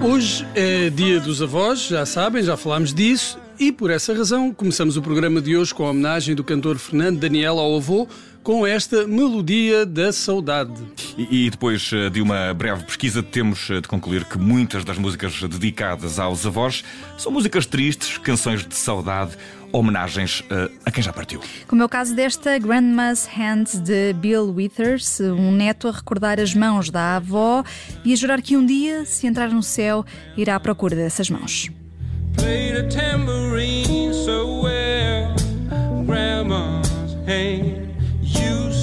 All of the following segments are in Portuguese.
Hoje é dia dos avós, já sabem, já falámos disso. E por essa razão começamos o programa de hoje com a homenagem do cantor Fernando Daniel ao avô com esta melodia da saudade. E, e depois eh, de uma breve pesquisa, temos eh, de concluir que muitas das músicas dedicadas aos avós são músicas tristes, canções de saudade, homenagens uh, a quem já partiu. Como é o caso desta Grandma's Hands de Bill Withers, um neto a recordar as mãos da avó e a jurar que um dia, se entrar no céu, irá à procura dessas mãos. Play the tambourine so well. Grandma's hand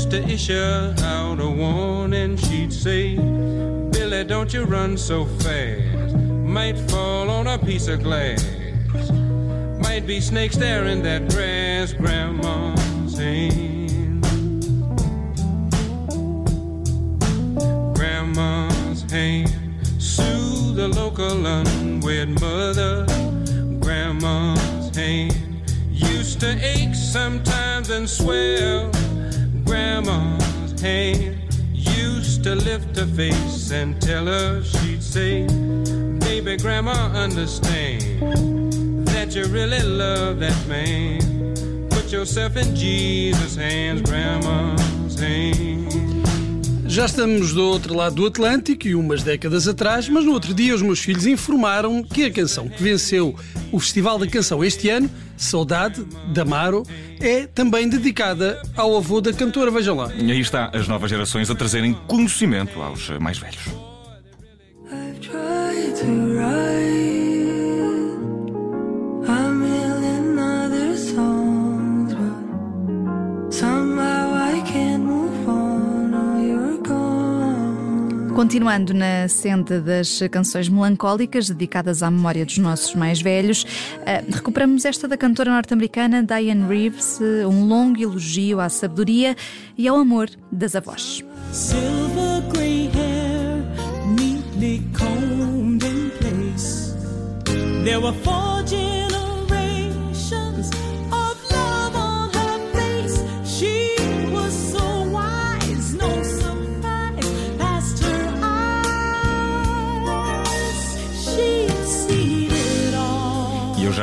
to issue out a warning. She'd say, Billy, don't you run so fast. Might fall on a piece of glass. Might be snakes there in that grass. Grandma's hand. Grandma's hand. Soothe the local unwed mother. Grandma's hand used to ache sometimes and swell. Grandma's hand used to lift her face and tell her she'd say, Baby, Grandma, understand that you really love that man. Put yourself in Jesus' hands, Grandma's hands. Já estamos do outro lado do Atlântico e umas décadas atrás, mas no outro dia os meus filhos informaram que a canção que venceu o Festival da Canção este ano, Saudade, da Amaro, é também dedicada ao avô da cantora. Vejam lá. E aí está as novas gerações a trazerem conhecimento aos mais velhos. Continuando na senda das canções melancólicas dedicadas à memória dos nossos mais velhos, eh, recuperamos esta da cantora norte-americana Diane Reeves, um longo elogio à sabedoria e ao amor das avós. Silver gray hair, neatly combed in place. There were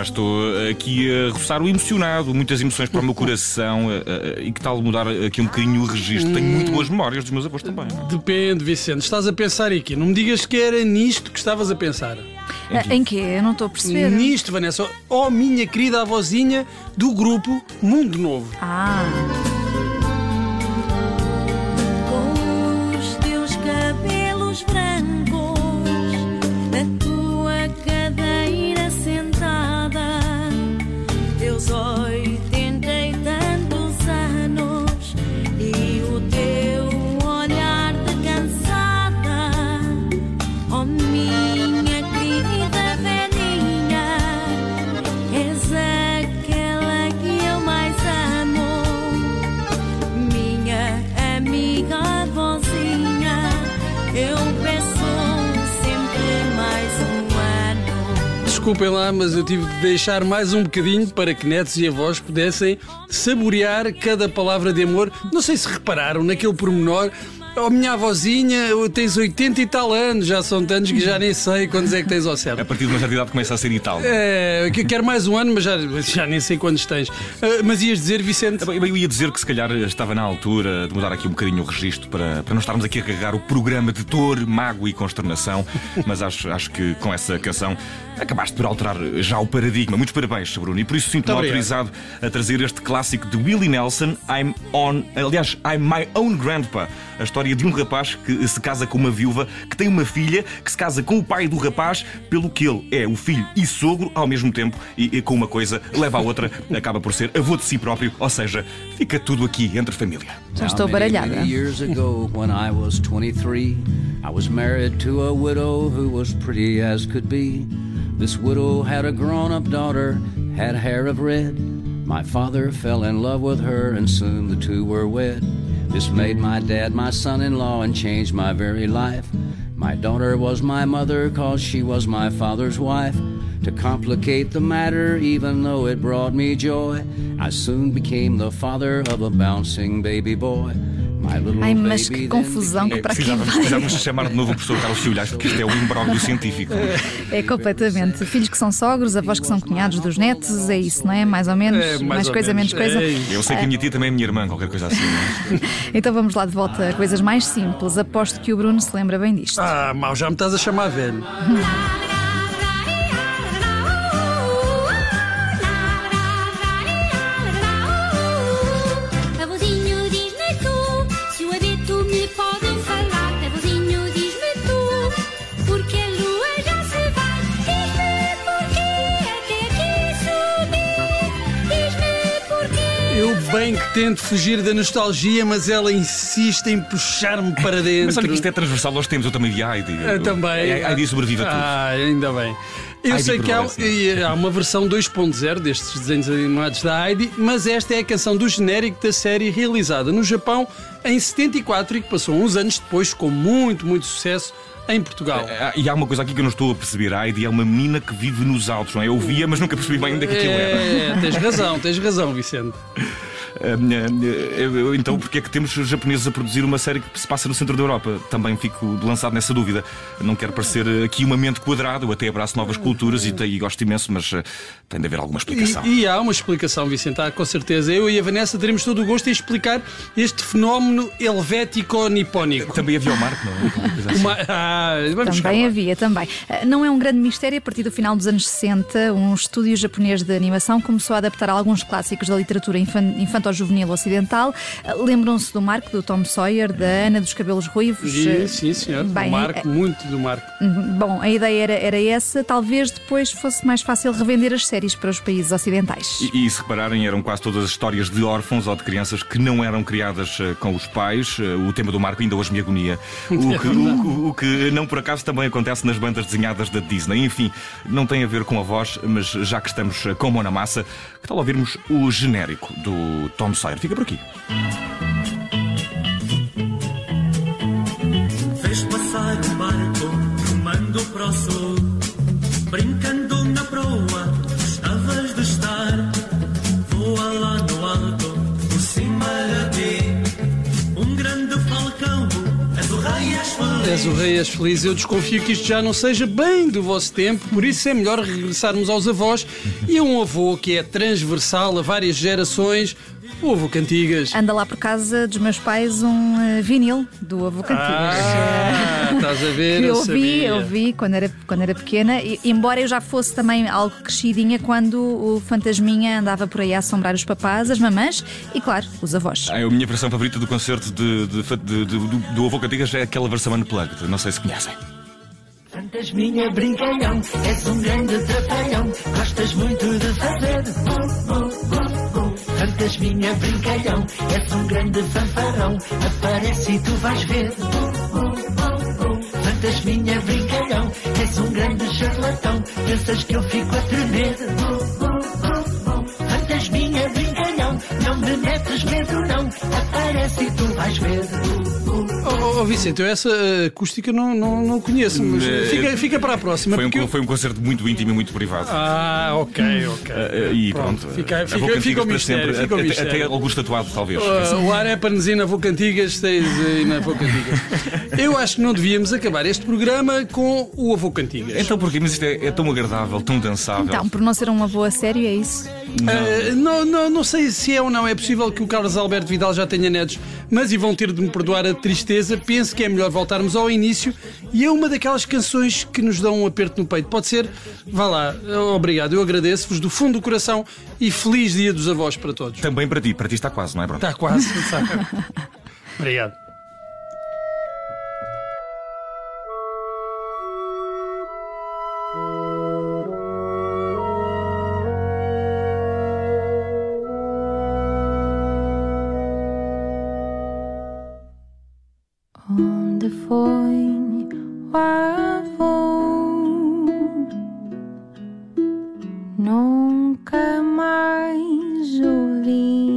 já estou aqui a roçar o emocionado, muitas emoções para o meu coração. eh, eh, E que tal mudar aqui um bocadinho o registro? Tenho muito boas memórias dos meus avós também. não é? Depende, Vicente. Estás a pensar aqui. Não me digas que era nisto que estavas a pensar. Eh, Em quê? Eu não estou a perceber. Nisto, Vanessa. Oh, minha querida avózinha do grupo Mundo Novo. Ah, Com os teus cabelos brancos, Desculpem lá, mas eu tive de deixar mais um bocadinho para que netos e avós pudessem saborear cada palavra de amor. Não sei se repararam naquele pormenor. Oh, minha avózinha, tens 80 e tal anos, já são tantos que já nem sei quantos é que tens ao A certo. partir de uma certa idade começa a ser e tal. É, que- quero mais um ano, mas já, já nem sei quantos tens. Ah, mas ias dizer, Vicente? Bem, Eu ia dizer que se calhar estava na altura de mudar aqui um bocadinho o registro para, para não estarmos aqui a carregar o programa de dor, mágoa e consternação, mas acho, acho que com essa canção acabaste por alterar já o paradigma. Muitos parabéns, Bruno, e por isso sinto-me autorizado a trazer este clássico de Willie Nelson, I'm on. Aliás, I'm my own grandpa. A história de um rapaz que se casa com uma viúva que tem uma filha que se casa com o pai do rapaz, pelo que ele é o filho e sogro ao mesmo tempo, e, e com uma coisa leva à outra, acaba por ser avô de si próprio, ou seja, fica tudo aqui entre família. já estou baralhada. many years ago, when I was 23, I was married to a widow who was pretty as could be. This widow had a grown up daughter, had hair of red. My father fell in love with her, and soon the two were wed. This made my dad my son in law and changed my very life. My daughter was my mother, cause she was my father's wife. To complicate the matter, even though it brought me joy, I soon became the father of a bouncing baby boy. Ai, mas baby que confusão que É, para aqui precisávamos, vai. precisávamos chamar de novo o professor Carlos Filhais, porque isto é o imbróglio científico. É completamente. Filhos que são sogros, avós que são cunhados dos netos, é isso, não é? Mais ou menos. É, mais ou coisa, menos. menos coisa. É. Eu sei que a minha tia também é minha irmã, qualquer coisa assim. não é? Então vamos lá de volta a coisas mais simples. Aposto que o Bruno se lembra bem disto. Ah, mal, já me estás a chamar velho. Eu bem que tento fugir da nostalgia, mas ela insiste em puxar-me para dentro. Mas olha que isto é transversal aos tempos, eu também vi Heidi. Eu também. A Heidi sobrevive a tudo. Ah, ainda bem. Eu Heidi sei que há, e há uma versão 2.0 destes desenhos animados da Heidi, mas esta é a canção do genérico da série realizada no Japão em 74 e que passou uns anos depois com muito, muito sucesso em Portugal. Ah, E há uma coisa aqui que eu não estou a perceber. A Heidi é uma menina que vive nos altos, não é? Eu via, mas nunca percebi bem onde é que aquilo era. É, tens razão, tens razão, Vicente. Eu- eu- Então, porque é que temos os japoneses a produzir uma série que se passa no centro da Europa? Também fico lançado nessa dúvida. Não quero parecer aqui uma mente quadrada, eu até abraço novas culturas e, e gosto imenso, mas tem de haver alguma explicação. E, e há uma explicação, Vicente, há, com certeza. Eu e a Vanessa teremos todo o gosto em explicar este fenómeno helvético-nipónico. Também havia o Marco, não é? Coisa assim. Uma- ah, Também havia, também. Não é um grande mistério, a partir do final dos anos 60, um estúdio japonês de animação começou a adaptar alguns clássicos da literatura infan- infanto-juvenil ocidental. Lembram-se do Marco, do Tom Sawyer, da Ana dos Cabelos Ruivos? Sim, sim, senhor. Bem, do Marco, é- muito do Marco. Bom, a ideia era, era essa, talvez depois fosse mais fácil revender as séries para os países ocidentais. E, e se repararem, eram quase todas as histórias de órfãos ou de crianças que não eram criadas eh, com os pais. Eh, O tema do Marco ainda hoje me agonia. O que, o- o que não por acaso também acontece nas bandas desenhadas da Disney. Enfim, não tem a ver com a voz, mas já que estamos eh, com mão na massa, que tal ouvirmos o genérico do Tom Sawyer? Fica por aqui. Fez passar um barco rumando para o sul, brincando na proa, estavas de estar. Voa lá no alto, por cima de ti, um grande falcão, és o rei, és feliz. És o rei, és feliz. Eu desconfio que isto já não seja bem do vosso tempo, por isso é melhor regressarmos aos avós e a um avô que é transversal a várias gerações, o avô Cantigas. Anda lá por casa dos meus pais um eh, vinil do Avô Cantigas. Ah, estás a ver? que eu vi, sabia. eu vi quando era, quando era pequena, e, embora eu já fosse também algo crescidinha quando o fantasminha andava por aí a assombrar os papás, as mamãs e, claro, os avós. Ah, A minha versão favorita do concerto de, de- de- de- do, do Avô Cantigas é aquela versão unplugged. Não sei se conhecem. Fantasminha brincalhão, és um grande trapalhão, gostas muito de fazer. Bu. Fantasminha brincalhão, és um grande fanfarrão, aparece e tu vais ver. Bu. Fantasminha brincalhão, és um grande charlatão, pensas que eu fico a tremer. Bu. Fantasminha brincalhão, não me metes medo não, aparece e tu vais ver. Oh, oh, Vicente, eu essa eh, acústica não, não, não conheço, mas Eh, fica, fica para a próxima. Foi um, eu- foi um concerto muito íntimo e muito privado. Ah, ok, ok. Eh, E Pronto, pronto, fica- eh, fica- Avô fica o mistério, sempre, fica o até- mistério. Até Augusto tatuado, talvez. Uh, o ar é para na Avô Cantigas, tens aí na Avô Cantigas. Eu acho que não devíamos acabar este programa com o Avô Cantigas. Então porquê? Mas isto é, é tão agradável, tão dançável. Então, por não ser uma boa série, é isso? Uh, não, não, não sei se é ou não. É possível que o Carlos Alberto Vidal já tenha netos, mas e vão ter de me perdoar a tristeza. Penso que é melhor voltarmos ao início e é uma daquelas canções que nos dão um aperto no peito. Pode ser? Vá lá. Obrigado. Eu agradeço-vos do fundo do coração e feliz Dia dos Avós para todos. Também para ti, para ti está quase, não é, Bruno? Está quase. saca. Obrigado. onde foi o avô. Nunca mais ouvi.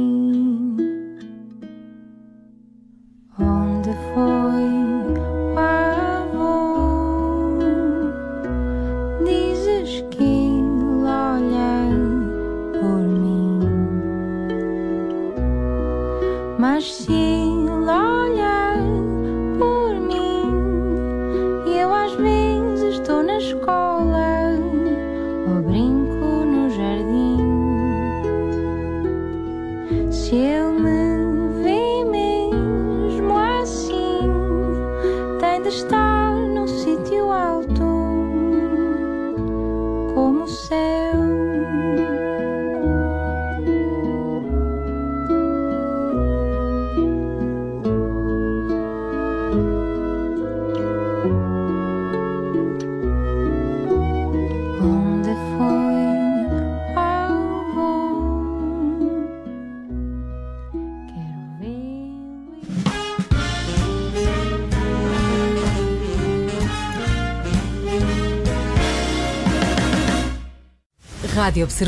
Onde foi o avô? Dizes que olha por mim, mas se se ele me vê mesmo assim, tem de estar num sítio alto como o céu. Rádio Observador.